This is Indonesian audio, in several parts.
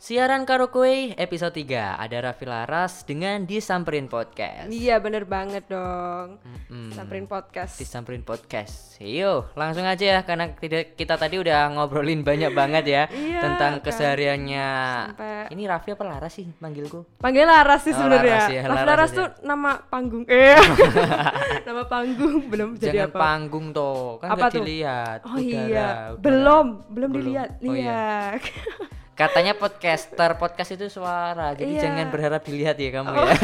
Siaran Karo Kue episode 3 Ada Raffi Laras dengan Disamperin Podcast Iya bener banget dong Mm-mm. Samperin podcast Disamperin Podcast Yo langsung aja ya Karena tidak kita tadi udah ngobrolin banyak banget ya Iya, Tentang kan. kesehariannya Sampai- Ini Raffi apa Laras sih manggilku? Panggil Laras sih Oh, sebenarnya Laras ya, Laras, Laras tuh nama panggung Eh Nama panggung Belum jadi Jangan apa panggung toh Kan Apa udah tuh? dilihat Oh udara, iya udara. Belum Belum Belum. dilihat Oh, iya. Katanya podcaster Podcast itu suara. Jadi Iya. jangan berharap dilihat ya kamu Oh, ya.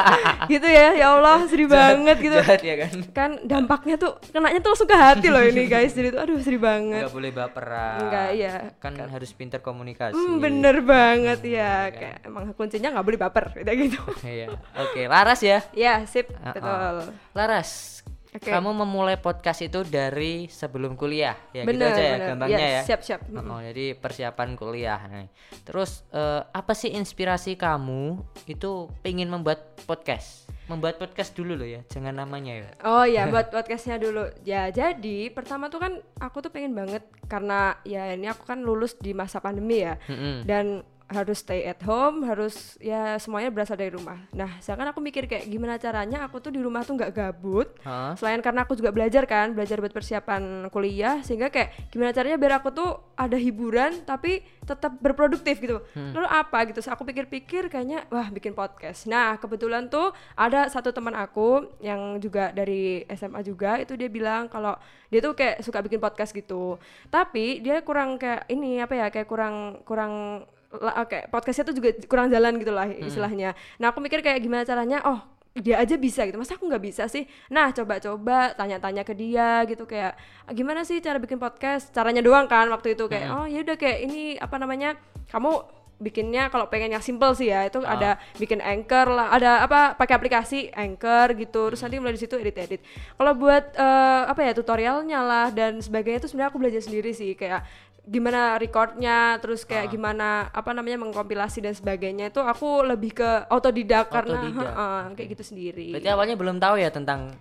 Gitu ya Ya Allah sedih banget gitu. Jahat ya kan. Kan dampaknya tuh Kenanya tuh langsung ke hati loh ini guys. Jadi tuh aduh sedih banget. Nggak boleh baperan. Enggak iya. Kan harus pintar komunikasi. Hmm, bener banget ya kayak emang kuncinya nggak boleh baper gitu. Iya. Oke, Laras ya. ya sip. Uh-uh. betul. Laras, Oke. kamu memulai podcast itu dari sebelum kuliah, ya bener gitu aja ya bener. gampangnya ya. siap siap Oh, jadi persiapan kuliah. Nah, terus eh, apa sih inspirasi kamu itu pengen membuat podcast? Membuat podcast dulu loh ya, jangan namanya ya. Oh ya buat podcastnya dulu ya jadi pertama tuh kan aku tuh pengen banget karena ya ini aku kan lulus di masa pandemi ya Mm-mm. dan harus stay at home harus ya semuanya berasal dari rumah. Nah sekarang aku mikir kayak gimana caranya aku tuh di rumah tuh nggak gabut. Hah? selain karena aku juga belajar kan belajar buat persiapan kuliah sehingga kayak gimana caranya biar aku tuh ada hiburan tapi tetap berproduktif gitu. Lalu apa gitu? So, aku pikir-pikir kayaknya wah bikin podcast. Nah kebetulan tuh ada satu teman aku yang juga dari SMA juga itu dia bilang kalau dia tuh kayak suka bikin podcast gitu. Tapi dia kurang kayak ini apa ya kayak kurang kurang la- kayak podcastnya tuh juga kurang jalan gitu lah istilahnya. Nah aku mikir kayak gimana caranya oh dia aja bisa gitu. Masa aku nggak bisa sih? Nah coba-coba tanya-tanya ke dia gitu kayak "Ah, gimana sih cara bikin podcast? Caranya doang kan waktu itu kayak oh ya udah kayak ini apa namanya kamu bikinnya kalau pengen yang simple sih ya itu ada bikin anchor lah ada apa pakai aplikasi anchor gitu. Terus nanti mulai di situ edit-edit. Kalau buat eh, apa ya tutorialnya lah dan sebagainya itu sebenarnya aku belajar sendiri sih kayak gimana recordnya terus kayak gimana apa namanya mengkompilasi dan sebagainya itu aku lebih ke autodidak karena heeh, kayak gitu sendiri. Berarti awalnya belum tahu ya tentang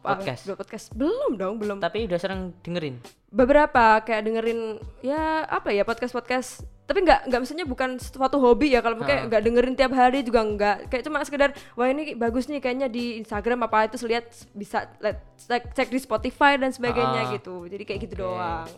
Ah, podcast. dua podcast? Belum dong belum. Tapi udah sering dengerin. beberapa kayak dengerin ya apa ya podcast podcast tapi nggak nggak maksudnya bukan suatu hobi ya kalau kayak nggak dengerin tiap hari juga nggak. Kayak cuma sekedar wah ini bagus nih kayaknya di Instagram apa itu lihat bisa let- cek, cek di Spotify dan sebagainya Ah. gitu. Jadi kayak gitu Oke. doang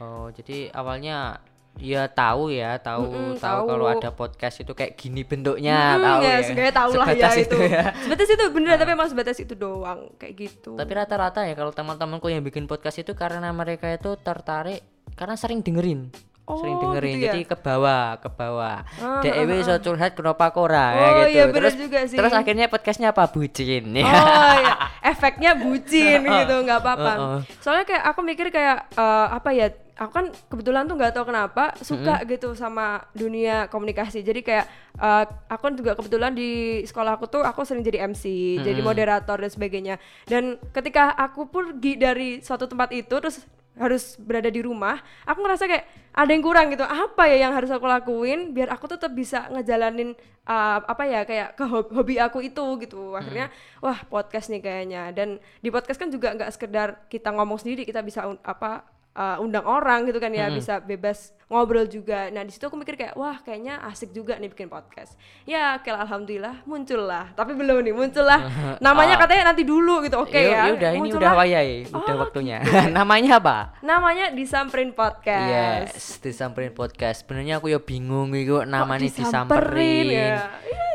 Oh, jadi awalnya ya tahu ya, tahu Mm-mm, tahu tahu. kalau ada podcast itu kayak gini bentuknya, Hmm, tahu ya, ya. sebenarnya tahu lah ya Sebatas itu ya. sebatas itu bener tapi emang sebatas itu doang kayak gitu Tapi rata-rata ya kalau teman-temanku yang bikin podcast itu karena mereka itu tertarik karena sering dengerin. Sering Oh, dengerin gitu ya? jadi ke bawah ke bawah Ah, DEW iso curhat kenapa Oh, kora ya gitu iya, bener terus juga sih. terus akhirnya podcastnya apa bucin ya Oh ya, efeknya bucin gitu, nggak apa-apa. Heeh. Soalnya kayak aku mikir kayak eh, apa ya? Aku kan kebetulan tuh nggak tahu kenapa suka gitu sama dunia komunikasi. Jadi kayak eh, aku juga kebetulan di sekolah aku tuh aku sering jadi MC, jadi moderator dan sebagainya. Dan ketika aku pergi dari suatu tempat itu terus harus berada di rumah, aku ngerasa kayak ada yang kurang gitu. Apa ya yang harus aku lakuin biar aku tetap bisa ngejalanin uh, apa ya kayak ke hobi, hobi aku itu gitu. Akhirnya wah podcast nih kayaknya. Dan di podcast kan juga nggak sekedar kita ngomong sendiri, kita bisa apa uh, undang orang gitu kan ya, bisa bebas ngobrol juga. Nah, di situ aku mikir kayak wah kayaknya asik juga nih bikin podcast. Ya, oke lah, alhamdulillah muncul lah. Tapi belum nih, muncul lah. Namanya Ah. katanya nanti dulu gitu. Oke ya. Ya udah ini udah wayai udah Oh, waktunya namanya apa Namanya disamperin podcast. Yes, disamperin podcast. Sebenarnya aku ya bingung itu Kok namanya disamperin disamperin. ya?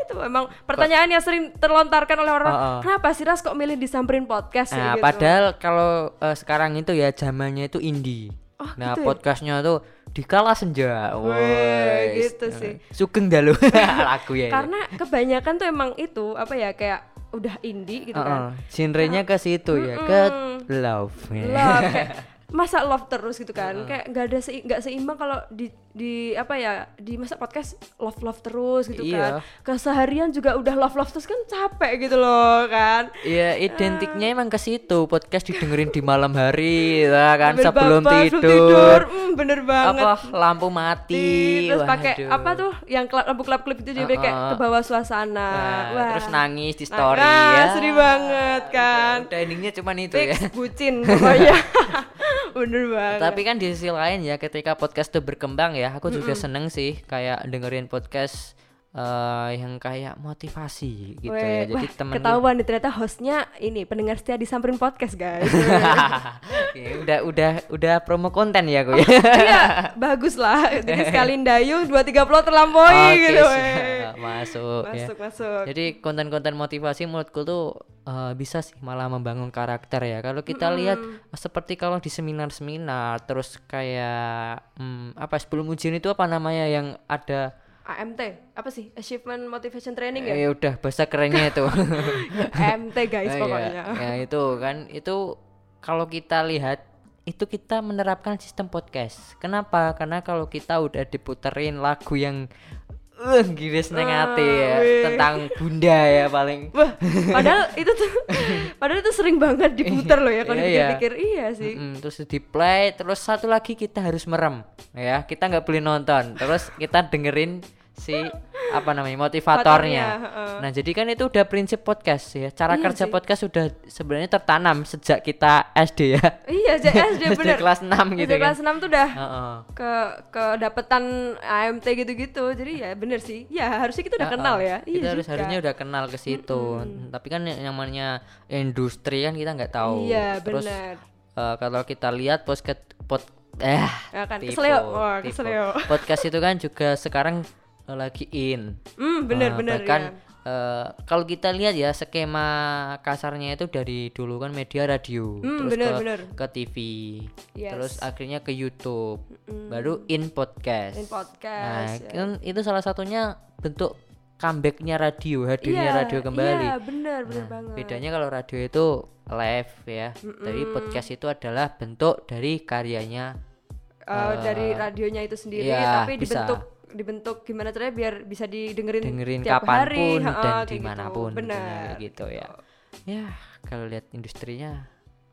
Itu emang pertanyaan yang sering terlontarkan oleh orang. Oh, oh. Kenapa sih Ras kok milih disamperin podcast ya Nah, gitu? padahal kalau eh, sekarang itu ya zamannya itu indie. Oh, nah, gitu ya? podcastnya tuh dikala senja. Wes. gitu sih. Sugeng dalu lagu ya. Karena kebanyakan tuh emang itu apa ya kayak udah indie gitu kan. Heeh, genrenya ke situ ya, ke love. Love kayak masa love terus gitu kan kayak nggak ada sei- nggak seimbang kalau di di apa ya di masa podcast love love terus gitu kan Iya. keseharian juga udah love love terus kan capek gitu loh kan Iya, identiknya emang ke situ. Podcast didengerin di malam hari, ya kan Sambil sebelum baper, tidur. tidur. Hmm, bener banget Apa lampu mati. terus pakai apa tuh yang klub lampu klub klip itu jadi kayak Heeh. ke bawah suasana Wah, Wah. terus nangis di Nah, story nah, ya. sedih banget kan Udah endingnya cuman itu ya. fix bucin pokoknya bener banget. Tapi kan di sisi lain ya ketika podcast itu berkembang ya, aku juga seneng sih kayak dengerin podcast eh, yang kayak motivasi gitu Weh, ya. Jadi wah, temen ketahuan nih ternyata hostnya ini pendengar setia disamperin podcast guys Ya, udah udah udah promo konten ya ya. iya bagus lah jadi sekali dayung dua tiga plot terlampaui Oke, gitu siap. masuk, ya. masuk masuk Jadi konten-konten motivasi menurutku tuh eh, bisa sih malah membangun karakter ya. Kalau kita lihat eh, seperti kalau di seminar-seminar terus kayak hmm, apa sebelum ujian itu apa namanya yang ada AMT apa sih achievement motivation training ya eh udah bahasa kerennya itu. AMT guys Eh, pokoknya ya, ya itu kan itu kalau kita lihat itu kita menerapkan sistem podcast. Kenapa? Karena kalau kita udah diputerin lagu yang uh, giris neng hati ya weh. tentang bunda ya paling Wah, padahal itu tuh padahal itu sering banget diputar loh ya kalau Iya, iya. dipikir iya sih. Mm, terus di play terus satu lagi kita harus merem ya kita nggak boleh nonton terus kita dengerin si apa namanya motivatornya heeh. nah jadi kan itu udah prinsip podcast ya cara Iya kerja sih. podcast sudah sebenarnya tertanam sejak kita SD ya Iya, dia SD bener. kelas 6 gitu SD kan kelas 6 tuh udah Heeh. ke kedapetan AMT gitu-gitu. Jadi ya bener sih. Ya harusnya kita udah Heeh. kenal ya. kita Iya harus juga. harusnya udah kenal ke situ tapi kan yang namanya industri kan kita nggak tahu Iya, terus bener. eh, kalau kita lihat podcast pod eh Ya kan, keselio. podcast itu kan juga sekarang eh, lagi in Hmm, bener Eh, bener bahkan ya. eh, kalau kita lihat ya skema kasarnya itu dari dulu kan media radio Hmm, terus bener, ke, bener. ke TV Yes. terus akhirnya ke YouTube baru in podcast In nah podcast. ya. kan itu salah satunya bentuk comebacknya radio hadirnya Iya, radio kembali Iya, bener bener Nah, banget. bedanya kalau radio itu live ya dari podcast itu adalah bentuk dari karyanya Eh, dari radionya itu sendiri iya, tapi bisa. dibentuk dibentuk gimana caranya biar bisa didengerin dengerin tiap hari kapan pun ha-ha, dan kayak di mana pun gitu. benar gitu ya. Ya kalau lihat industrinya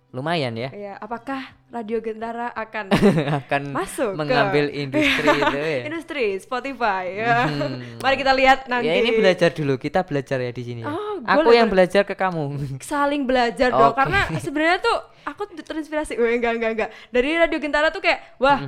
lumayan ya. Ya apakah radio Gentara akan akan Masuk ke- mengambil industri itu ya? Industri Spotify. Ya Hmm. mari kita lihat nanti. ya ini belajar dulu. Kita belajar ya di sini ya. Oh, aku yang belajar ke kamu. Saling belajar dong Oke. karena sebenarnya tuh aku terinspirasi. Wah, enggak enggak enggak. Dari radio Gentara tuh kayak wah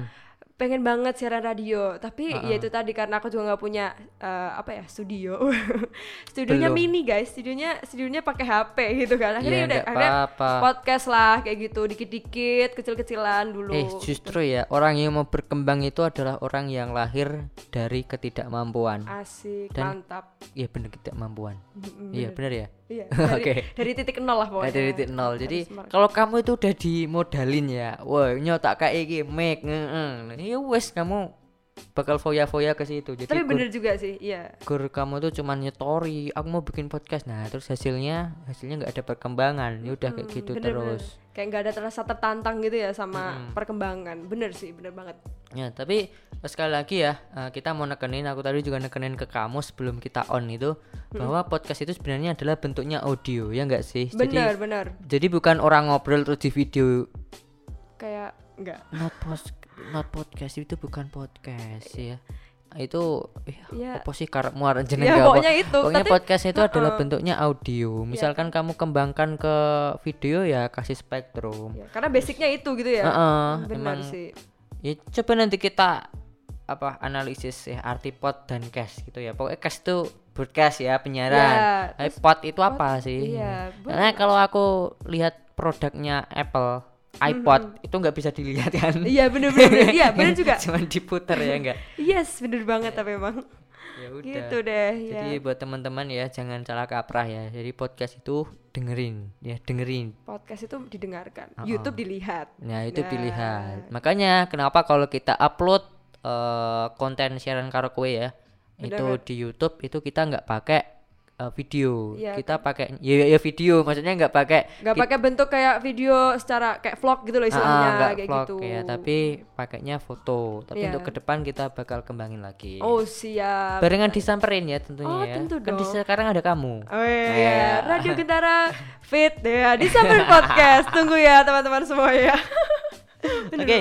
pengen banget siaran radio. Tapi ya itu tadi karena aku juga nggak punya eh, apa ya studio. Studionya Belum. mini guys. Studionya studionya pakai HP gitu kan. Akhirnya Iya, udah akhirnya apa-apa. podcast lah kayak gitu. Dikit-dikit kecil-kecilan dulu. Eh justru ya orang yang mau berkembang itu adalah orang yang lahir dari ketidakmampuan. Asik Dan- mantap. Iya bener ketidakmampuan. Iya bener ya iya Oke. dari titik nol lah Ya, pokoknya dari titik nol. Jadi kalau kamu itu udah dimodalin ya, wah nyotak kayak iki make, ngeeng. Ya wes kamu bakal foya-foya ke situ. Jadi tapi gur- bener juga sih iya gur kamu tuh cuman nyetori, aku mau bikin podcast. Nah, terus hasilnya hasilnya nggak ada perkembangan. Ya udah kayak gitu bener, terus. bener. kayak nggak ada terasa tertantang gitu ya sama perkembangan bener sih bener banget Ya, tapi eh, sekali lagi ya, eh, kita mau nekenin, aku tadi juga nekenin ke kamu sebelum kita on itu bahwa podcast itu sebenarnya adalah bentuknya audio, ya enggak sih? bener Jadi bener jadi bukan orang ngobrol terus di video kayak enggak not post not podcast itu bukan podcast ya itu ya, Iya. apa sih karep muara jeneng Ya, apa? pokoknya itu. pokoknya Tapi- podcast itu adalah Heeh. bentuknya audio misalkan kamu kembangkan ke video ya kasih spektrum ya, karena basicnya itu gitu ya Heeh, bener emang sih ya coba nanti kita apa analisis ya arti pod dan cast gitu ya. Pokoknya cast itu broadcast ya penyiaran. Ya, pod itu apa sih? iya, karena kalau aku lihat produknya Apple iPod itu nggak bisa dilihat kan? Iya bener, bener. iya bener juga. Cuman diputar ya enggak yes bener banget tapi emang ya udah gitu deh ya jadi buat teman-teman ya jangan salah kaprah ya jadi podcast itu dengerin ya dengerin podcast itu didengarkan Uh-uh. YouTube dilihat nah itu Nah. pilihan makanya kenapa kalau kita upload eh, konten siaran karaoke ya Bener, itu kan? di YouTube itu kita nggak pakai eh, video Iya, kita pakai ya, ya video maksudnya nggak pakai nggak pakai bentuk kayak video secara kayak vlog gitu loh Ah, istilahnya nggak kayak vlog gitu ya tapi pakainya foto tapi Iya. untuk ke depan kita bakal kembangin lagi oh siap barengan disamperin ya tentunya Oh, ya tentu kan di dong. sekarang ada kamu Oh iya, Iya. iya. Radio Gentara Fit ya di Sambil Podcast. Tunggu ya teman-teman semua ya. Oke,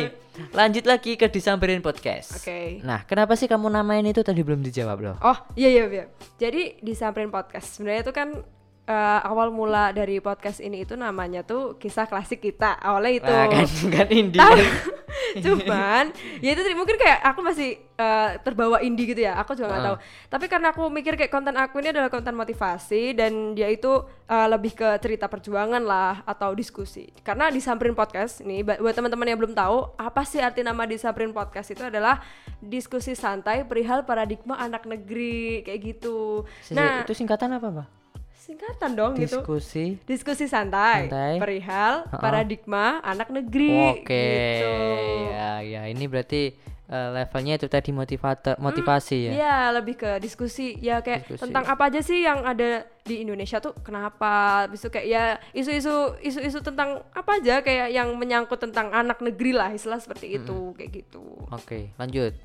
lanjut lagi ke disamperin podcast. Oke. Nah, kenapa sih kamu namain itu tadi belum dijawab loh? Oh iya iya iya. Jadi di Samperin Podcast sebenarnya itu kan eh, awal mula dari podcast ini itu namanya tuh kisah klasik kita. Awalnya itu. Nah, kan kan indie. Cuman ya itu mungkin kayak aku masih eh, terbawa indie gitu ya. Aku juga nggak Ah. tahu. Tapi karena aku mikir kayak konten aku ini adalah konten motivasi dan dia itu eh, lebih ke cerita perjuangan lah atau diskusi. Karena disamperin podcast nih buat teman-teman yang belum tahu apa sih arti nama disamperin podcast itu adalah diskusi santai perihal paradigma anak negeri kayak gitu. Nah, itu singkatan apa, Pak? Singkatan dong gitu. Diskusi. Diskusi santai, Santai. perihal Ha-ha. paradigma anak negeri. Oke. gitu. Ya, ya ini berarti eh, levelnya itu tadi motivator motivasi ya. Iya, lebih ke diskusi ya kayak Diskusi. tentang apa aja sih yang ada di Indonesia tuh kenapa? Bisa kayak ya isu-isu isu-isu tentang apa aja kayak yang menyangkut tentang anak negeri lah, istilah seperti itu, kayak gitu. Oke, lanjut.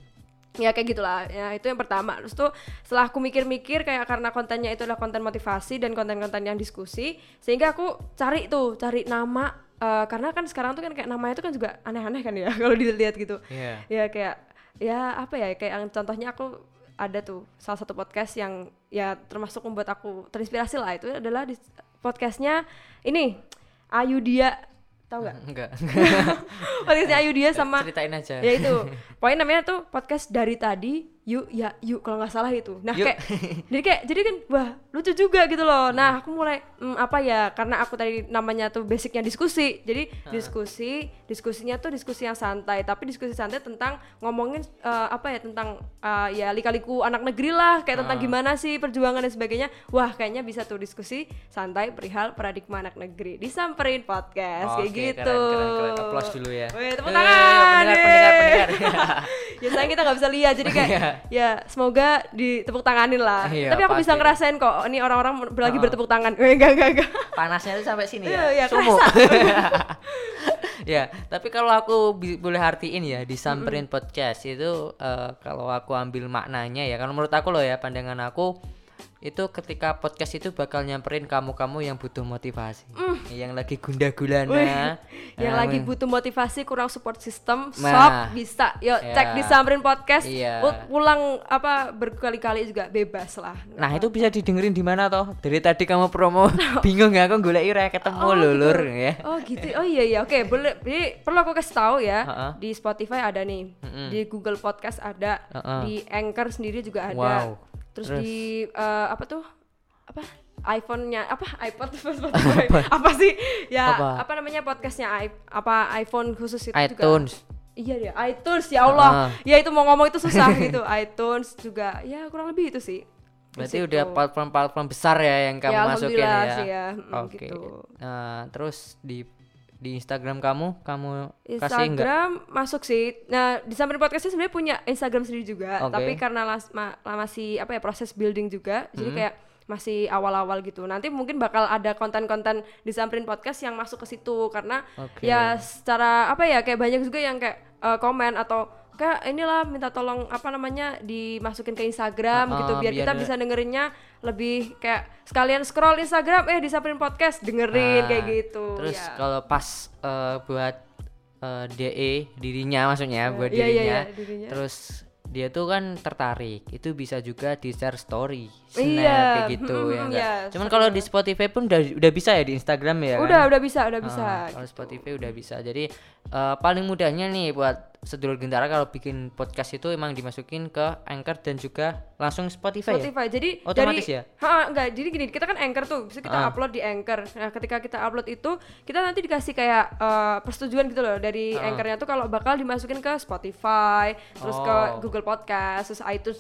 Ya kayak gitulah. Ya itu yang pertama. Terus tuh setelah aku mikir-mikir kayak karena kontennya itu adalah konten motivasi dan konten-konten yang diskusi, sehingga aku cari tuh, cari nama eh, karena kan sekarang tuh kan kayak namanya tuh kan juga aneh-aneh kan ya kalau dilihat gitu Iya. ya kayak ya apa ya kayak yang contohnya aku ada tuh salah satu podcast yang ya termasuk membuat aku terinspirasi lah itu adalah di podcastnya ini Ayu Dia tahu nggak Enggak. podcastnya Ayu Dia sama Ceritain aja. ya itu pokoknya namanya tuh podcast dari tadi yuk ya yuk kalau nggak salah itu nah Yuk. kayak jadi kayak jadi kan wah lucu juga gitu loh nah aku mulai "Hmm, apa ya karena aku tadi namanya tuh basicnya diskusi jadi diskusi diskusinya tuh diskusi yang santai tapi diskusi santai tentang ngomongin eh, apa ya tentang eh, ya lika-liku anak negeri lah kayak tentang Ah. gimana sih perjuangan dan sebagainya wah kayaknya bisa tuh diskusi santai perihal paradigma anak negeri disamperin podcast kayak Oke, gitu Keren, keren, keren. Applause dulu ya. Wih, tepuk tangan. Pendengar, pendengar, pendengar. ya sayang kita nggak bisa lihat jadi kayak Iya. Ya semoga ditepuk tanganin lah Iya, tapi aku bisa pasti. ngerasain kok ini orang-orang lagi Oh. bertepuk tangan eh enggak enggak enggak Panasnya tuh sampai sini ya. iya, Sumuk. kerasa. ya, tapi kalau aku boleh artiin ya disamperin podcast itu eh, kalau aku ambil maknanya ya, kalau menurut aku loh ya pandangan aku itu ketika podcast itu bakal nyamperin kamu-kamu yang butuh motivasi, yang lagi gundah gulana, yang lagi butuh motivasi kurang support system Nah. shop bisa yuk Iya. cek di Samrin podcast Iya. Pu- pulang apa berkali-kali juga bebas lah Nah itu bisa didengerin di mana toh? Dari tadi kamu promo bingung ya aku golek ira ketemu Oh, lho, gitu. Ya. Oh gitu. Oh iya iya. Oke, boleh. Jadi perlu aku kasih tahu ya. Ha-ha. Di Spotify ada nih. Di Google Podcast ada. Ha-ha. Di Anchor sendiri juga ada. Wow. Terus, Terus? di eh, apa tuh? Apa? iPhone-nya apa iPod Spotify apa sih ya Apa? apa, namanya podcastnya i- apa iPhone khusus itu juga iTunes. iya deh iTunes ya Allah Ah. ya itu mau ngomong itu susah gitu iTunes juga ya kurang lebih itu sih Berarti udah platform-platform besar ya yang kamu Ya, masukin ya. sih ya, mm, Oke. gitu. Nah, terus di di Instagram kamu kamu kasih enggak? Instagram masuk sih. Nah, di samping podcastnya sebenarnya punya Instagram sendiri juga, Oke. tapi karena las- ma- lah masih apa ya proses building juga, jadi Hmm. kayak masih awal-awal gitu. Nanti mungkin bakal ada konten-konten di samping podcast yang masuk ke situ karena Oke. ya secara apa ya kayak banyak juga yang kayak eh, komen atau kayak inilah minta tolong apa namanya dimasukin ke Instagram Ah, gitu biar, biar kita bisa dengerinnya lebih kayak sekalian scroll Instagram eh di samping podcast dengerin Nah, kayak gitu. Terus ya. kalau pas eh, buat eh, DE dirinya maksudnya buat iya, iya, dirinya, iya, dirinya. terus dia tuh kan tertarik itu bisa juga di share story snap Iya, kayak gitu mm, ya enggak? iya, cuman kalau di. Spotify pun udah udah bisa ya di Instagram ya kan? udah udah bisa udah bisa Ah, kalau gitu. Spotify udah bisa. Jadi eh, paling mudahnya nih buat sedulur gendara kalau bikin podcast itu emang dimasukin ke Anchor dan juga langsung Spotify, Spotify. Jadi Otomatis dari, ya? Ha, enggak. Jadi gini, kita kan Anchor tuh, bisa kita Ah. upload di Anchor. Nah, ketika kita upload itu, kita nanti dikasih kayak eh, persetujuan gitu loh dari Ah. Anchornya tuh kalau bakal dimasukin ke Spotify, terus ke Oh. Google Podcast, terus iTunes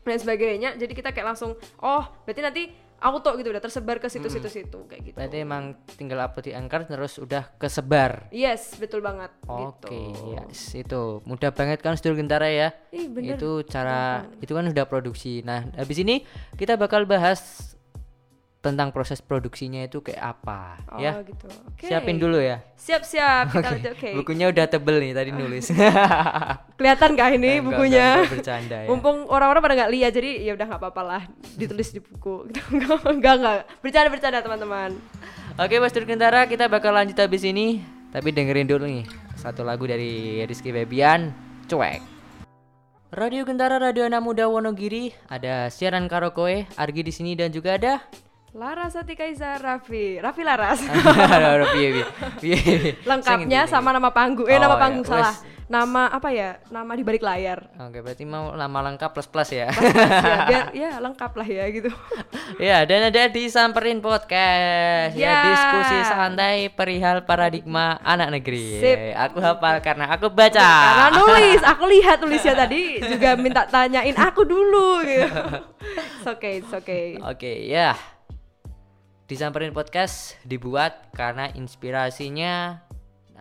dan sebagainya. Jadi kita kayak langsung, oh, berarti nanti auto gitu udah tersebar ke situ-situ situ kayak gitu. Berarti emang tinggal upload di Anchor terus udah kesebar. Yes, betul banget. Oke, gitu. yes, itu mudah banget kan sedulur gendara ya. Ih, bener. Itu cara itu kan udah produksi. Nah, habis ini kita bakal bahas tentang proses produksinya itu kayak apa Oh, ya. gitu. Oke. Siapin dulu ya. Siap-siap, kita lanjut. Oke. Bukunya udah tebel nih tadi nulis. Kelihatan gak ini Enggak, bukunya? enggak, enggak, bercanda ya. Mumpung orang-orang pada nggak lihat, jadi ya udah nggak apa-apa lah ditulis di buku. Enggak enggak, bercanda-bercanda teman-teman. Oke Mas Kentara kita bakal lanjut habis ini Tapi dengerin dulu nih Satu lagu dari Rizky Febian Cuek Radio Gentara Radio Anak Muda Wonogiri Ada siaran karaoke Argi di sini dan juga ada Laras Atika Iza Raffi Raffi Laras lengkapnya sama nama panggung eh Oh, nama ya, panggung salah wes. Nama apa ya nama di balik layar Oke, berarti mau nama lengkap plus plus ya. ya, biar ya lengkap lah ya gitu ya, dan ada disamperin podcast. Ya, Ya. diskusi santai perihal paradigma anak negeri. Sip. Aku hafal karena aku baca. karena nulis aku lihat tulisnya tadi juga minta tanyain aku dulu gitu it's okay it's okay Oke, ya. Disamperin podcast dibuat karena inspirasinya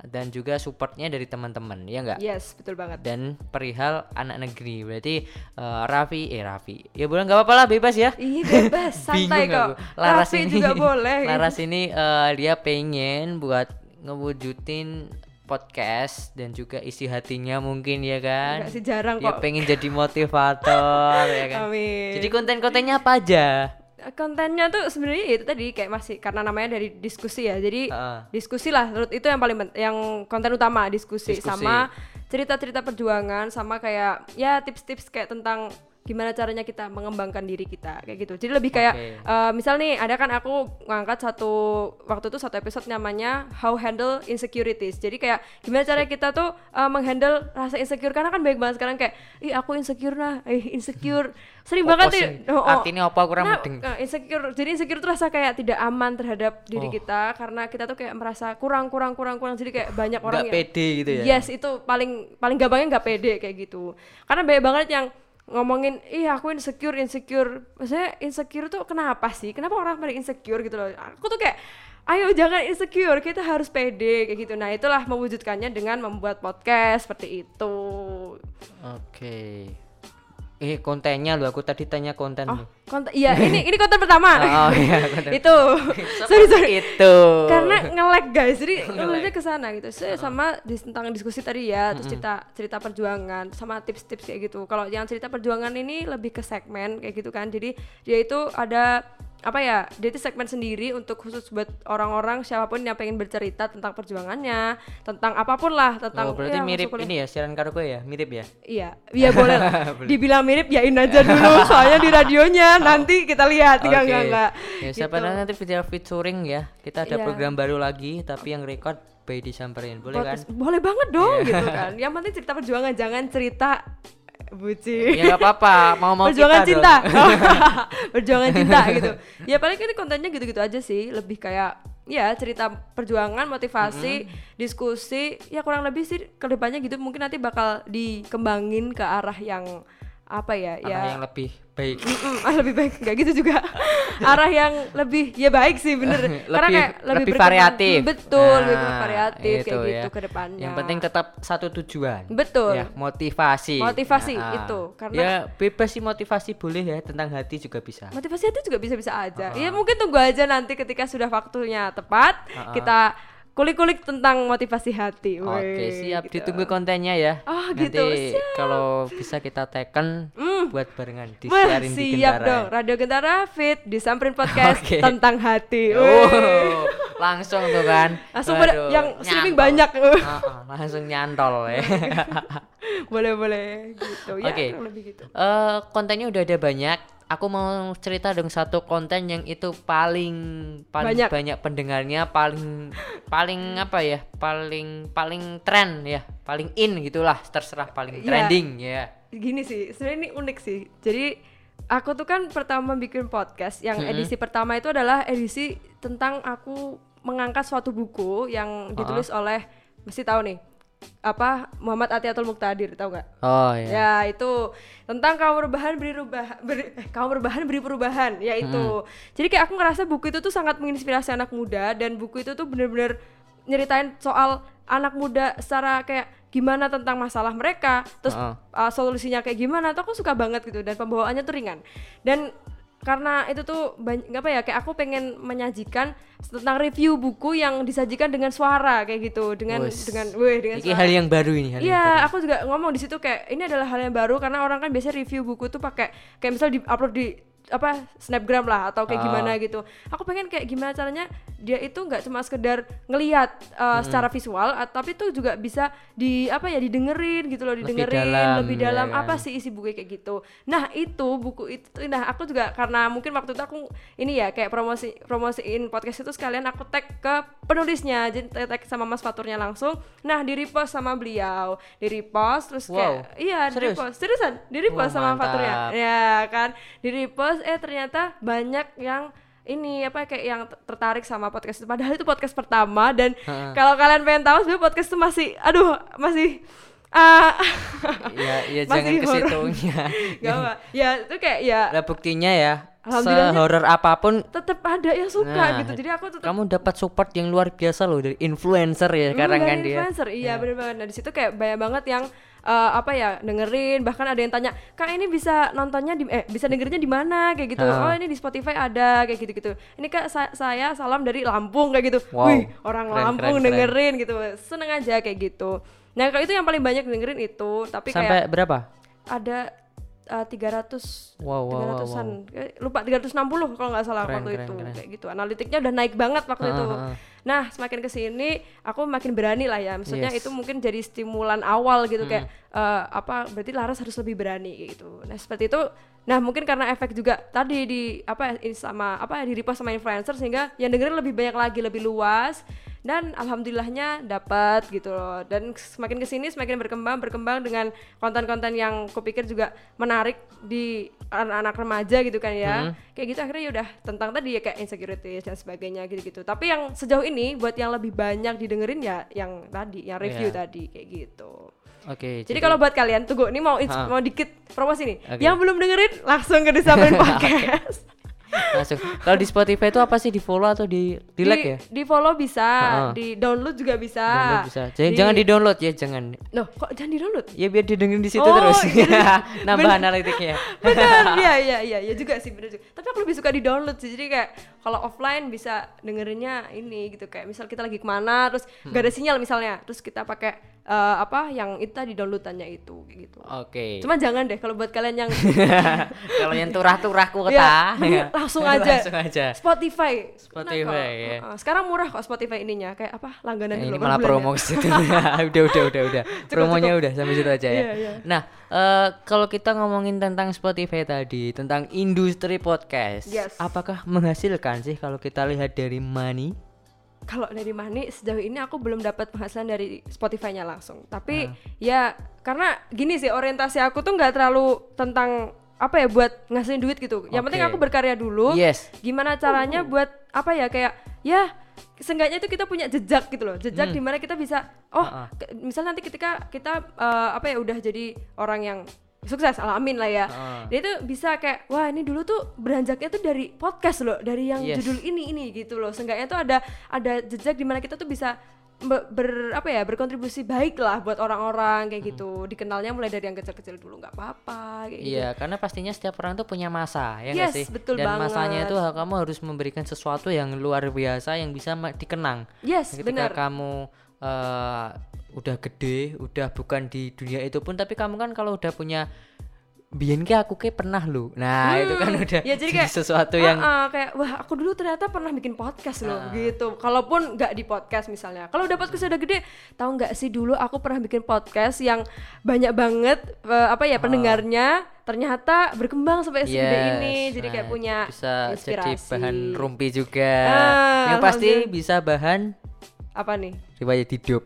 dan juga supportnya dari teman-teman, ya enggak? yes betul banget Dan perihal anak negeri, berarti eh, Raffi, eh Raffi, ya boleh nggak apa-apa lah, bebas ya. Iya bebas, santai kok. aku. Laras Raffi ini juga boleh. Laras ini eh, dia pengen buat ngewujudin podcast dan juga isi hatinya mungkin ya kan. Enggak sih jarang Dia kok. pengen jadi motivator ya kan. Amin. Jadi konten-kontennya apa aja? Kontennya tuh sebenarnya itu tadi kayak masih karena namanya dari diskusi ya. Jadi Heeh. diskusi lah menurut itu yang paling yang konten utama diskusi, Diskusi. sama cerita-cerita perjuangan sama kayak ya tips-tips kayak tentang gimana caranya kita mengembangkan diri kita kayak gitu. Jadi lebih kayak Oke. eh, misal nih ada kan aku ngangkat satu waktu itu satu episode namanya How Handle Insecurities. Jadi kayak gimana caranya kita tuh eh, menghandle rasa insecure karena kan banyak banget sekarang kayak ih aku insecure nah, eh insecure. Sering Opo banget sih? nih. Oh, oh. Artinya apa kurang Nah, mudeng? eh, insecure. Jadi insecure tuh rasa kayak tidak aman terhadap diri Oh. kita karena kita tuh kayak merasa kurang kurang kurang kurang jadi kayak banyak orang Nggak yang pede gitu ya. Yes, itu paling paling gampangnya nggak pede kayak gitu. Karena banyak banget yang ngomongin, ih aku insecure, insecure. Maksudnya insecure tuh kenapa sih? Kenapa orang pada insecure gitu loh? Aku tuh kayak, ayo jangan insecure, kita harus pede kayak gitu. Nah itulah mewujudkannya dengan membuat podcast seperti itu. Oke. Eh kontennya lu aku tadi tanya konten Oh, konten, iya ini ini konten pertama. Oh, iya, konten. itu. sorry sorry. Itu. karena nge-lag guys jadi nge ke sana gitu Saya sama dis- tentang diskusi tadi ya terus cerita cerita perjuangan sama tips-tips kayak gitu kalau yang cerita perjuangan ini lebih ke segmen kayak gitu kan jadi dia itu ada apa ya dia itu segmen sendiri untuk khusus buat orang-orang siapa pun yang pengen bercerita tentang perjuangannya tentang apa pun lah tentang Oh, berarti ya, mirip ini ya siaran karaoke ya? Mirip ya? Iya, iya boleh lah. Dibilang mirip yain aja dulu, soalnya di radionya nanti kita lihat, enggak enggak enggak. Ya siapa Gitu. nanti video featuring ya. Kita ada Iya. program baru lagi tapi yang record by disamperin. Boleh kan? Podcast- Boleh banget dong gitu kan. Yang penting cerita perjuangan, jangan cerita bucin. ya nggak apa-apa, mau mau perjuangan kita cinta. perjuangan cinta gitu. Ya paling kan kontennya gitu-gitu aja sih, lebih kayak ya cerita perjuangan, motivasi, diskusi, ya kurang lebih sih ke depannya gitu mungkin nanti bakal dikembangin ke arah yang apa ya, Arah ya yang lebih baik. Ah, lebih baik nggak gitu juga arah yang lebih ya baik sih bener karena lebih kayak lebih, lebih variatif. betul lebih Nah, variatif itu kayak ya. gitu ke depannya Yang penting tetap satu tujuan. betul Ya, motivasi. Motivasi, Nah, itu. Karena- ya bebas sih motivasi boleh ya tentang hati juga bisa. motivasi itu juga bisa-bisa aja ya mungkin tunggu aja nanti ketika sudah waktunya tepat kita kulik-kulik tentang motivasi hati Oke, Weh, siap gitu. ditunggu kontennya ya. Oh, Nanti gitu, kalau bisa kita teken buat barengan di siarin di siap dong Radio Gentara Fit disamperin podcast Oke. tentang hati. Oh, langsung tuh kan. Langsung pada- Waduh, yang streaming nyantol. banyak. Heeh, langsung nyantol ya. boleh boleh gitu ya Oke. kurang lebih gitu Eh, kontennya udah ada banyak. Aku mau cerita dong satu konten yang itu paling paling Banyak. banyak, pendengarnya, paling paling apa ya? Paling paling tren ya, paling in gitulah, terserah paling Iya. trending ya. gini sih sebenarnya ini unik sih jadi aku tuh kan pertama bikin podcast yang edisi pertama itu adalah edisi tentang aku mengangkat suatu buku yang ditulis oleh mesti tahu nih apa Muhammad Atiatul Muktadir tahu nggak Oh ya. Ya itu tentang kaum perubahan beri rubah beri, eh, kaum perubahan beri perubahan ya itu. Jadi kayak aku ngerasa buku itu tuh sangat menginspirasi anak muda dan buku itu tuh bener-bener nyeritain soal anak muda secara kayak gimana tentang masalah mereka, terus Heeh. uh, solusinya kayak gimana. Tuh aku suka banget gitu dan pembawaannya tuh ringan. Dan karena itu tuh banyak apa ya kayak aku pengen menyajikan tentang review buku yang disajikan dengan suara kayak gitu dengan Wes. dengan weh dengan suara. hal yang baru ini Iya, aku juga ngomong di situ kayak ini adalah hal yang baru karena orang kan biasanya review buku tuh pakai kayak misal di upload di apa snapgram lah atau kayak Ah. gimana gitu. Aku pengen kayak gimana caranya dia itu nggak cuma sekedar ngelihat uh, secara visual tapi tuh juga bisa di apa ya didengerin gitu loh Lebih didengerin dalam, lebih ya dalam. kan? apa sih isi buku kayak gitu? Nah itu buku itu nah aku juga karena mungkin waktu itu aku ini ya kayak promosi promosiin podcast itu sekalian aku tag ke penulisnya jadi tag sama Mas Faturnya langsung. Nah di repost sama beliau di repost terus kayak Wow. iya di repost. Seriusan? Di repost Wah, sama Faturnya. mantap. ya kan? Di repost eh ternyata banyak yang ini apa kayak yang ter- tertarik sama podcast itu padahal itu podcast pertama dan kalau kalian pengen tahu sebenarnya podcast itu masih aduh masih ah ya ya Masih jangan ke situnya Gak apa. Ya itu kayak ya Lah buktinya ya sehoror apa pun tetap ada yang suka Nah, gitu. Jadi aku tetap kamu dapat support yang luar biasa loh dari influencer ya sekarang kan dia influencer. Iya bener banget. Nah di situ kayak banyak banget yang eh, apa ya dengerin bahkan ada yang tanya kak ini bisa nontonnya di eh bisa dengerinnya di mana kayak gitu Ah. oh ini di Spotify ada kayak gitu gitu ini kak sa- saya salam dari Lampung kayak gitu Wow. wih orang Keren, Lampung keren, keren. dengerin gitu seneng aja kayak gitu nah kalau itu yang paling banyak dengerin itu tapi sampai kayak berapa ada uh, 300 wow wow wow, 300-an wow. Kayak lupa 360 kalau nggak salah Keren, waktu keren, itu keren. kayak gitu analitiknya udah naik banget waktu Ha, itu. Nah semakin ke sini aku makin berani lah ya maksudnya Yes. itu mungkin jadi stimulan awal gitu Hmm. kayak eh, apa berarti Laras harus lebih berani gitu nah seperti itu nah mungkin karena efek juga tadi di apa sama apa di repost sama influencer sehingga yang dengerin lebih banyak lagi lebih luas dan alhamdulillahnya dapat gitu loh dan semakin ke sini semakin berkembang berkembang dengan konten-konten yang kupikir juga menarik di anak-anak remaja gitu kan ya Hmm. kayak gitu akhirnya ya udah tentang tadi ya kayak insecurity dan sebagainya gitu-gitu tapi yang sejauh ini buat yang lebih banyak didengerin ya yang tadi yang review Iya. tadi kayak gitu oke jadi kalau buat kalian tunggu ini mau Ha. mau dikit promosi nih Oke. yang belum dengerin langsung ke Disabarin Podcast langsung kalau di Spotify itu apa sih? Di follow atau di di like ya? di follow bisa Ha. di download juga bisa. Download bisa. Jangan Di- jangan di download ya jangan. Loh kok jangan di download ya biar didengerin di situ Oh, terus. iya. nambah Bener. analitiknya. Bener. Iya iya iya. Iya juga sih bener juga. Tapi aku lebih suka di download sih. Jadi kayak kalau offline bisa dengerinnya ini gitu. Kayak misal kita lagi ke mana terus Hmm. gak ada sinyal misalnya. Terus kita pakai eh, apa yang itu tadi downloadannya itu kayak gitu oke cuma jangan deh kalau buat kalian yang kalau yang turah-turah kota ya, langsung aja langsung aja Spotify Spotify, kok. ya. Heeh. sekarang murah kok Spotify ininya kayak apa langganan Eh, dulu ini per malah ya. promo situ. udah udah udah udah. Promonya udah sampai situ aja ya. Iya, iya. Nah, eh, kalau kita ngomongin tentang Spotify tadi, tentang industri podcast, Yes. apakah menghasilkan sih kalau kita lihat dari money? Kalau dari Mani sejauh ini aku belum dapat penghasilan dari Spotify-nya langsung. Tapi Ah. ya karena gini sih orientasi aku tuh nggak terlalu tentang apa ya buat ngasilin duit gitu. Yang penting aku berkarya dulu. Yes. Gimana caranya buat apa ya kayak ya seenggaknya itu kita punya jejak gitu loh. Jejak di mana kita bisa oh ah. ke- misal nanti ketika kita eh, apa ya udah jadi orang yang sukses alamin lah ya Ah. dia tuh bisa kayak wah ini dulu tuh beranjaknya tuh dari podcast loh dari yang Yes. judul ini ini gitu loh seenggaknya tuh ada ada jejak di mana kita tuh bisa be- ber apa ya berkontribusi baik lah buat orang-orang kayak gitu dikenalnya mulai dari yang kecil-kecil dulu nggak apa-apa kayak gitu Iya, karena pastinya setiap orang tuh punya masa, ya nggak Yes, sih? betul Dan banget. masanya itu kamu harus memberikan sesuatu yang luar biasa yang bisa dikenang. yes Ketika benar kamu eh, udah gede, udah bukan di dunia itu pun, tapi kamu kan kalau udah punya Biyen ki aku ki pernah lu. Nah, itu kan Hmm, udah ya jadi kayak sesuatu ah, yang ah, kayak wah aku dulu ternyata pernah bikin podcast loh Ah. gitu. Kalaupun nggak di podcast misalnya. Kalau udah podcast udah gede tahu nggak sih dulu aku pernah bikin podcast yang banyak banget eh, apa ya pendengarnya ternyata berkembang sampai segede Yes, ini. Jadi kayak nah, punya bisa jadi inspirasi. bahan rumpi juga. Ah, yang pasti bisa bahan apa nih riwayat hidup.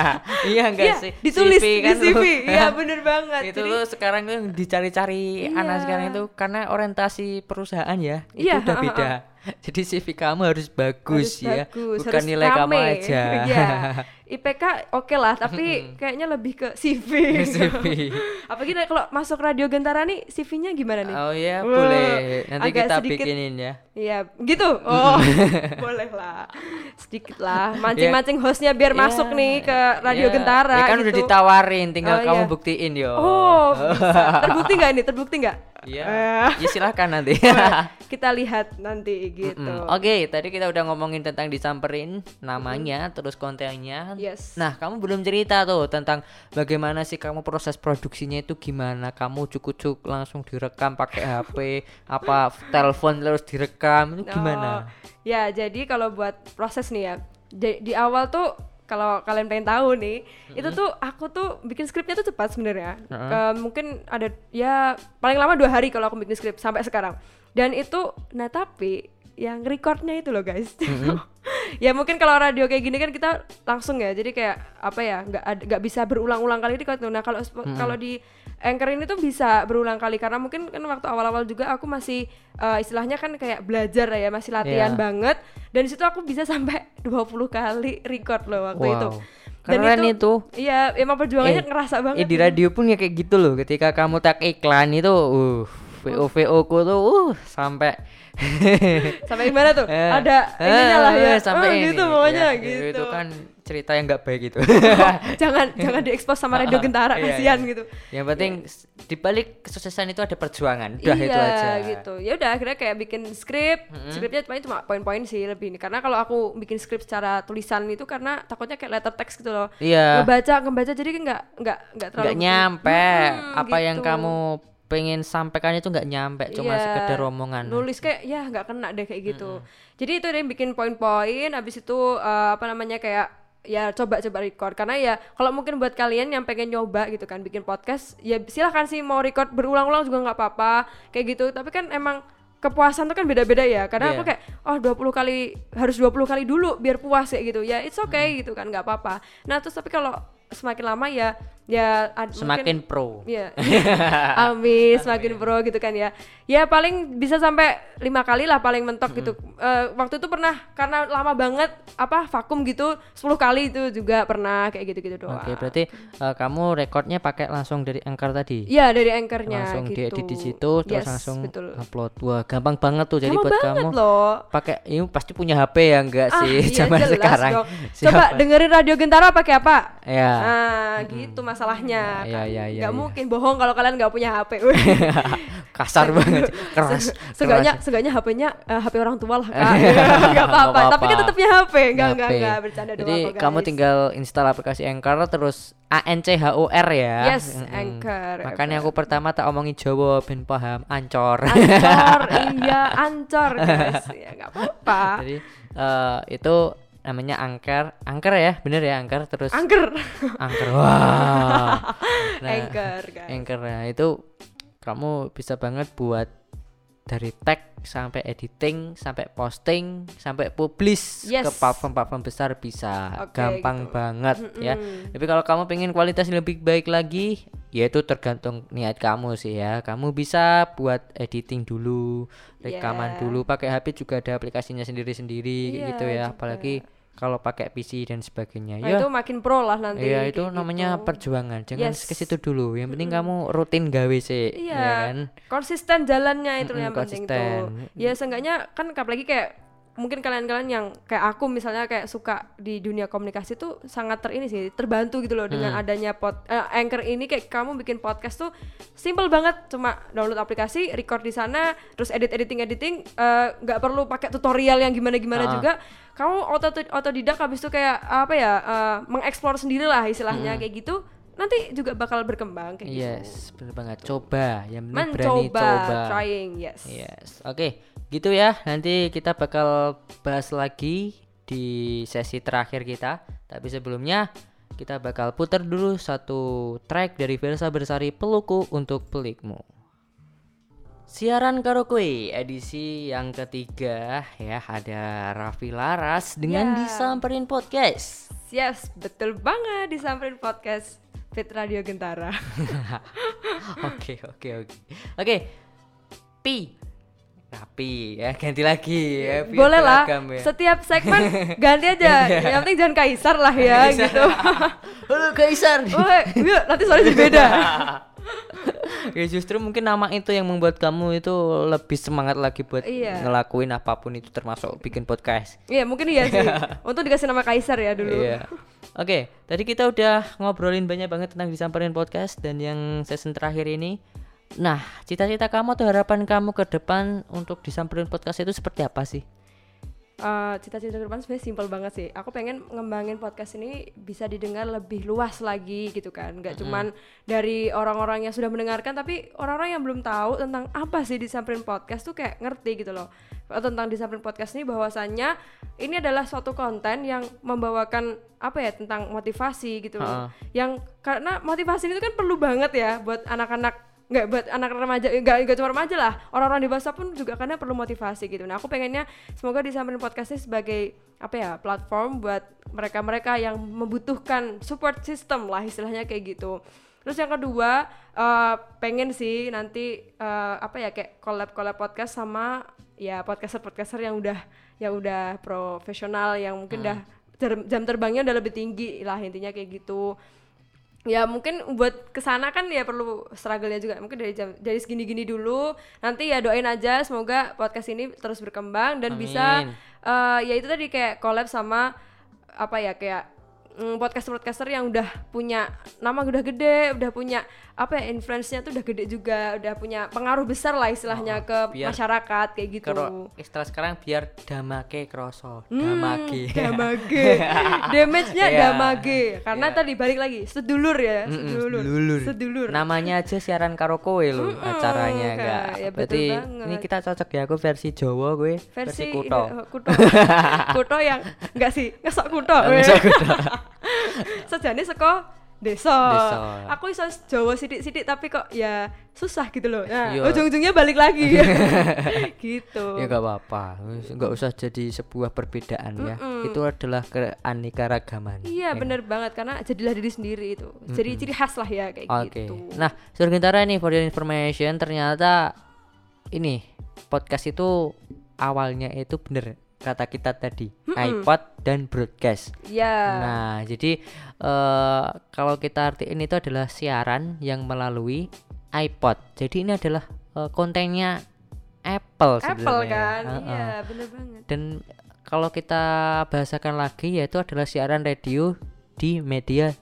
iya enggak Iya, sih? ditulis CV di kan CV lu. iya bener banget itu Jadi- tuh sekarang tuh dicari-cari anak Iya. sekarang itu karena orientasi perusahaan ya itu Iya, udah ha, ha, beda jadi CV kamu harus bagus harus ya bagus, bukan harus nilai kamu rame. aja Iya. IPK oke lah tapi kayaknya lebih ke CV CV apalagi kalau masuk radio Gentara nih CV-nya gimana nih oh ya Wah, boleh nanti agak kita sedikit- bikinin ya Iya, gitu. Oh, boleh lah. Sedikit lah. Mancing-mancing hostnya biar Iya, masuk nih ke Radio iya. Gentara Ya kan udah gitu. ditawarin, tinggal Oh, kamu iya. buktiin yo. Oh, bisa. terbukti nggak ini? Terbukti nggak? Iya. Eh. Ya silahkan nanti. Kita lihat nanti gitu. Mm, Oke, tadi kita udah ngomongin tentang disamperin namanya, terus kontennya. Yes. Nah, kamu belum cerita tuh tentang bagaimana sih kamu proses produksinya itu gimana? Kamu cukup-cukup langsung direkam pakai HP, apa telepon terus direkam itu gimana? Oh, ya, jadi kalau buat proses nih ya, di, di awal tuh kalau kalian pengen tahu nih, itu tuh aku tuh bikin skripnya tuh cepat sebenarnya. Ke- mungkin ada ya paling lama dua hari kalau aku bikin skrip sampai sekarang. Dan itu, nah tapi yang recordnya itu loh guys. ya mungkin kalau radio kayak gini kan kita langsung ya, jadi kayak apa ya, nggak nggak bisa berulang-ulang kali record tuh. Nah kalau sp- kalau di Anchor ini tuh bisa berulang kali karena mungkin kan waktu awal-awal juga aku masih eh, istilahnya kan kayak belajar ya, masih latihan Iya. banget. Dan di situ aku bisa sampai 20 kali record loh waktu Wow. itu. Keren itu. Iya, emang perjuangannya Eh, ngerasa banget. Eh di radio pun ya kayak gitu loh. Ketika kamu tag iklan itu, uh, VO VO ku tuh, uh, sampai Sampai gimana tuh? Eh, Ada ininya lah ya. eh, sampai Oh, ini. gitu pokoknya Ya, gitu. Itu kan cerita yang nggak baik itu. jangan jangan diekspos sama Radio Gentara Iya, kasihan iya. gitu. Yang penting s- di balik kesuksesan itu ada perjuangan. Udah iya, itu aja. gitu. Ya udah akhirnya kayak bikin skrip. Skripnya cuma cuma poin-poin sih lebih ini. Karena kalau aku bikin skrip secara tulisan itu karena takutnya kayak letter text gitu loh. Iya. Ngebaca, ngebaca jadi nggak nggak nggak terlalu Nggak nyampe. Hmm, Apa yang gitu. kamu pengen sampaikan itu nggak nyampe, cuma Iya, sekedar omongan. nulis kayak ya nggak kena deh kayak gitu jadi itu yang bikin poin-poin habis itu eh, apa namanya kayak ya coba-coba record. Karena ya kalau mungkin buat kalian yang pengen nyoba gitu kan bikin podcast ya silahkan sih mau record berulang-ulang juga nggak apa-apa kayak gitu. Tapi kan emang kepuasan tuh kan beda-beda ya. Kadang Iya. aku kayak oh 20 kali harus 20 kali dulu biar puas kayak gitu. Ya it's okay gitu kan nggak apa-apa. Nah terus tapi kalau semakin lama ya ya mungkin- Semakin pro. Iya. Amin, semakin pro gitu kan ya. Ya paling bisa sampai lima kali lah paling mentok gitu. Eh, waktu itu pernah karena lama banget apa vakum gitu 10 kali itu juga pernah kayak gitu-gitu doang. Oke, berarti eh, kamu rekodnya pakai langsung dari Anchor tadi. Iya dari anchornya langsung gitu. diedit di situ terus Yes, langsung betul. upload. Wah, gampang banget tuh. Jadi Gampang buat banget kamu loh. pakai ini pasti punya HP ya enggak Ah, sih iya, zaman sekarang. dong. Coba dengerin Radio Gentara pakai apa? Ya. Nah, gitu masalahnya. Iya, iya, iya, Nggak iya. mungkin bohong kalau kalian nggak punya HP. Kasar banget, keras. Seenggaknya, keras. seenggaknya HP-nya eh, HP orang tua lah kak. Nggak apa-apa. Nggak Tapi kan apa-apa. tetap punya HP. Enggak, enggak, HP. enggak. Bercanda doang Jadi kok, kamu guys. tinggal install aplikasi Anchor terus A N C H O R ya. Yes, Mm-mm. Anchor. Makanya aku pertama tak omongin Jawa ben paham ancor. Ancor, iya, ancor guys. Ya nggak apa-apa. Jadi eh, itu namanya Anchor, Anchor ya, bener ya Anchor terus Angker. Anchor. Wah. Nah, Anchor, guys. Anchor nah itu kamu bisa banget buat dari tag sampai editing sampai posting sampai publish Yes. ke platform-platform besar bisa Oke, gampang gitu. banget ya tapi kalau kamu pengen kualitas lebih baik lagi ya itu tergantung niat kamu sih ya kamu bisa buat editing dulu rekaman Yeah. dulu pakai HP juga ada aplikasinya sendiri-sendiri Iya, gitu ya juga. apalagi kalau pakai PC dan sebagainya Nah, ya itu makin pro lah nanti. Iya itu kayak namanya gitu. perjuangan. Jangan Yes. ke situ dulu. Yang penting kamu rutin gawe sih, Iya, ya kan? konsisten jalannya itu Mm-mm, yang penting konsisten. tuh. Ya seenggaknya kan apalagi kayak mungkin kalian-kalian yang kayak aku misalnya kayak suka di dunia komunikasi tuh sangat ter ini sih terbantu gitu loh dengan Hmm. adanya pod eh, anchor ini kayak kamu bikin podcast tuh simple banget cuma download aplikasi record di sana terus edit editing editing eh, nggak perlu pakai tutorial yang gimana gimana Ah. juga kamu auto otodidak habis itu kayak apa ya eh, mengeksplor sendiri lah istilahnya kayak gitu nanti juga bakal berkembang kayak gitu Hmm. Yes, bener banget. Coba, yang penting berani coba. trying yes Yes, oke, gitu ya. Nanti kita bakal bahas lagi di sesi terakhir kita. Tapi sebelumnya kita bakal putar dulu satu track dari Versa Bersari Peluku untuk Pelikmu. Siaran karaoke edisi yang ketiga ya. Ada Raffi Laras dengan Ya. disamperin podcast. yes betul banget disamperin podcast. Fit Radio Gentara. Oke oke oke. Oke pi. Rapi ya. Ganti lagi ya. Boleh lah. ya. setiap segmen ganti aja. Yang penting jangan kaisar lah ya gitu. Halo Kaisar. Woi, yuk nanti soalnya jadi beda ya justru mungkin nama itu yang membuat kamu itu lebih semangat lagi buat Iya. ngelakuin apa pun itu termasuk bikin podcast Iya mungkin iya sih. Untuk dikasih nama Kaisar ya dulu. Iya. Oke, tadi kita udah ngobrolin banyak banget tentang disamperin podcast dan yang season terakhir ini. Nah, cita-cita kamu atau harapan kamu ke depan untuk disamperin podcast itu seperti apa sih? Eh, cita-cita ke depan sebenarnya simpel banget sih. Aku pengen ngembangin podcast ini bisa didengar lebih luas lagi gitu kan. Gak cuman dari orang-orang yang sudah mendengarkan, tapi orang-orang yang belum tahu tentang apa sih disamperin podcast tuh kayak ngerti gitu loh. Eh, Tentang disamperin podcast ini bahwasannya ini adalah suatu konten yang membawakan apa ya tentang motivasi gitu loh. Yang karena motivasi itu kan perlu banget ya buat anak-anak nggak buat anak remaja nggak nggak cuma remaja lah. Orang-orang dewasa pun juga karena perlu motivasi gitu. Nah aku pengennya semoga disamperin podcast ini sebagai apa ya platform buat mereka-mereka yang membutuhkan support system lah istilahnya kayak gitu. Terus yang kedua eh, pengen sih nanti eh, apa ya kayak collab collab podcast sama ya podcaster podcaster yang udah yang udah profesional yang mungkin udah jam, jam terbangnya udah lebih tinggi lah intinya kayak gitu ya mungkin buat ke sana kan ya perlu struggle-nya juga mungkin dari jam dari segini-gini dulu nanti ya doain aja semoga podcast ini terus berkembang dan bisa Amin. eh, ya itu tadi kayak collab sama apa ya kayak podcaster-podcaster yang udah punya nama udah gede udah punya apa ya influence-nya tuh udah gede juga udah punya pengaruh besar lah istilahnya ke biar- masyarakat kayak gitu Kalau istilah sekarang biar damake kroso, Hmm, damake. damage damage-nya Iya. damage karena tadi balik lagi sedulur ya sedulur sedulur. sedulur Namanya aja siaran karo kowe lo acaranya enggak. Ya, Berarti banget. ini kita cocok ya aku versi Jawa gue versi, kuto. ini, oh, kuto kuto yang enggak sih ngesok kuto Oh, ngesok kuto. sejane seko desa. Desa. aku iso Jawa sidik-sidik tapi kok ya susah gitu loh nah Iya. ujung-ujungnya balik lagi gitu Ya enggak apa-apa. Wis, Enggak usah jadi sebuah perbedaan ya. Itu adalah keanekaragaman. iya bener banget karena jadilah diri sendiri itu jadi ciri khas lah ya kayak Oke. gitu Nah, Surgentara nih for your information ternyata ini podcast itu awalnya itu bener kata kita tadi iPod dan broadcast. ya Nah, jadi eh kalau kita artiin itu adalah siaran yang melalui iPod. Jadi ini adalah eh, kontennya Apple Apple sebenarnya. kan Heeh. iya bener banget Dan kalau kita bahasakan lagi yaitu adalah siaran radio di media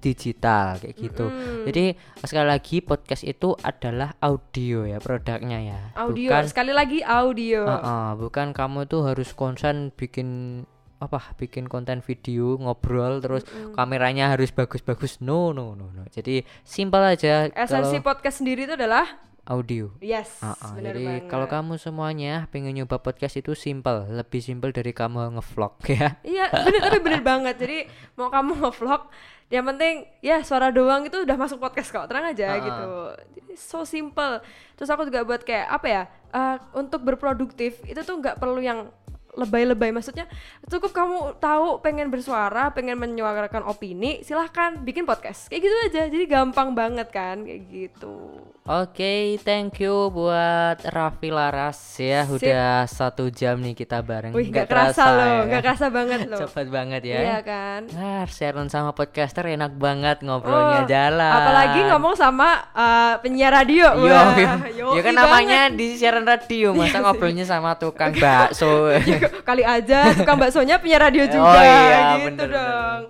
digital kayak gitu. Jadi sekali lagi podcast itu adalah audio ya produknya ya. audio Bukan sekali lagi audio. Heeh, bukan kamu tuh harus konsen bikin apa bikin konten video ngobrol terus kameranya harus bagus-bagus. No no no no. Jadi simpel aja. Esensi kalau podcast sendiri itu adalah audio yes Heeh, bener jadi kalau kamu semuanya pengen nyoba podcast itu simpel lebih simpel dari kamu ngevlog ya Iya, bener tapi bener banget. Jadi mau kamu nge-vlog, yang penting ya suara doang itu udah masuk podcast kok. Tenang aja gitu. Jadi so simple. Terus aku juga buat kayak apa ya? eh, untuk berproduktif itu tuh nggak perlu yang lebay-lebay maksudnya cukup kamu tahu pengen bersuara pengen menyuarakan opini silahkan bikin podcast kayak gitu aja jadi gampang banget kan kayak gitu Oke, thank you buat Raffi Laras ya. Sip. Udah satu jam nih kita bareng. wih Nggak nggak kerasa loh ya. nggak kerasa banget loh Cepet banget ya. iya kan Nah, siaran sama podcaster enak banget ngobrolnya Oh, jalan. apalagi ngomong sama eh, penyiar radio Yo, Wah, yo. yoi ya kan banget. namanya di siaran radio, masa ngobrolnya sama tukang bakso. kali aja tukang baksonya punya radio Oh, juga. iya, gitu bener, dong.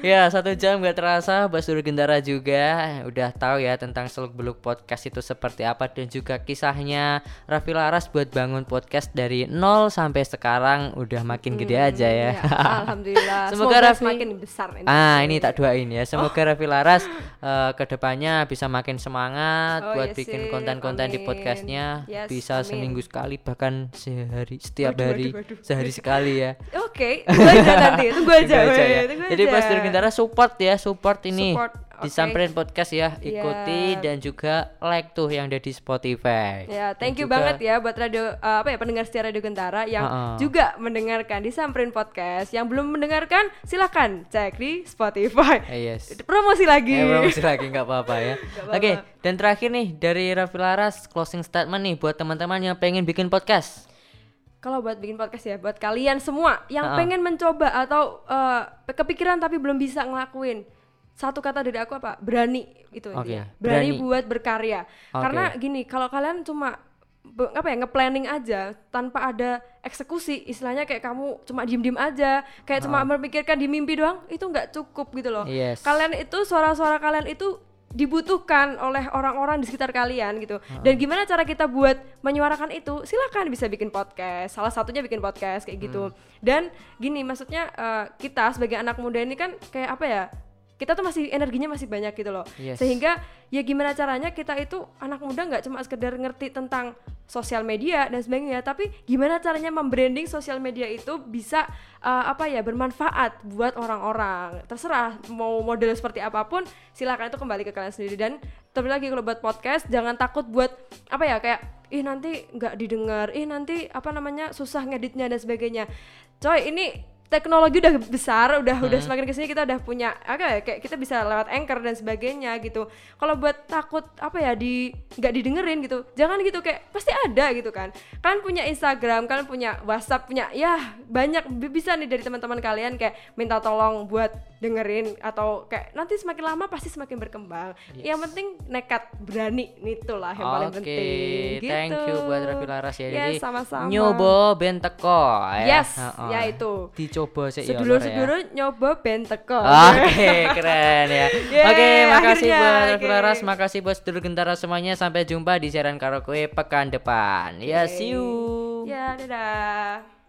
Ya, satu jam gak terasa Bas Duru Gendara juga udah tahu ya tentang seluk beluk podcast itu seperti apa dan juga kisahnya Raffi Laras buat bangun podcast dari nol sampai sekarang udah makin gede aja ya. Ya, alhamdulillah. Semoga semoga, Raffi- semakin besar ini. Ah ini tak doain ya. Semoga Raffi Laras eh, ke depannya bisa makin semangat Oh, buat iya bikin konten-konten di podcastnya. Yes, bisa amin. seminggu sekali bahkan sehari setiap hari waduh, sehari sekali ya. oke tunggu aja nanti tunggu aja, Tunggu aja ya. tunggu Jadi aja. Pas Dirgantara support ya support ini Support, disamperin podcast ya ikuti Iya. dan juga like tuh yang ada di Spotify. Ya, thank Dan you juga- banget ya buat radio uh, apa ya pendengar setia Radio Gentara yang Ha-ha. juga mendengarkan di Samperin Podcast. Yang belum mendengarkan silahkan cek di Spotify. Eh, yes. Promosi lagi. Eh, promosi lagi nggak apa-apa ya. Oke, dan terakhir nih dari Raffi Laras closing statement nih buat teman-teman yang pengen bikin podcast. Kalau buat bikin podcast ya, buat kalian semua yang Ha-ha. pengen mencoba atau uh, kepikiran tapi belum bisa ngelakuin, satu kata dari aku apa berani itu Oke, intinya berani, berani. buat berkarya Oke. karena gini kalau kalian cuma apa ya nge-planning aja tanpa ada eksekusi istilahnya kayak kamu cuma diem-diem aja kayak cuma memikirkan di mimpi doang itu nggak cukup gitu loh Yes. kalian itu suara-suara kalian itu dibutuhkan oleh orang-orang di sekitar kalian gitu. Dan gimana cara kita buat menyuarakan itu? Silakan bisa bikin podcast. Salah satunya bikin podcast kayak gitu. Dan gini maksudnya eh, kita sebagai anak muda ini kan kayak apa ya? Kita tuh masih energinya masih banyak gitu loh. Yes. sehingga ya gimana caranya kita itu anak muda nggak cuma sekedar ngerti tentang sosial media dan sebagainya. Tapi gimana caranya membranding sosial media itu bisa uh, apa ya bermanfaat buat orang-orang? Terserah mau model seperti apa pun silakan itu kembali ke kalian sendiri. Dan terlebih lagi kalau buat podcast jangan takut buat apa ya kayak ih nanti nggak didengar ih nanti apa namanya susah ngeditnya dan sebagainya. Coy ini teknologi udah besar, udah udah semakin ke sini kita udah punya apa ya kayak kita bisa lewat anchor dan sebagainya gitu. Kalau buat takut apa ya di nggak didengerin gitu, jangan gitu kayak pasti ada gitu kan. Kalian punya Instagram, kalian punya WhatsApp, punya ya banyak bi- bisa nih dari teman-teman kalian kayak minta tolong buat dengerin atau kayak nanti semakin lama pasti semakin berkembang. Yang penting nekat, berani itulah yang paling Oke, penting. thank gitu. you buat Raffi Laras ya. Ya, Jadi sama-sama. nyoba ben teko ya. Yes, Heeh. ya itu. Dicoba sih ya. Sedulur-sedulur nyoba ben teko. Oke, keren ya. Yeay, Oke, makasih akhirnya, buat Raffi oke. Laras, makasih buat sedulur gentara semuanya. Sampai jumpa di siaran karaoke pekan depan. Ya, see you. Ya, dadah.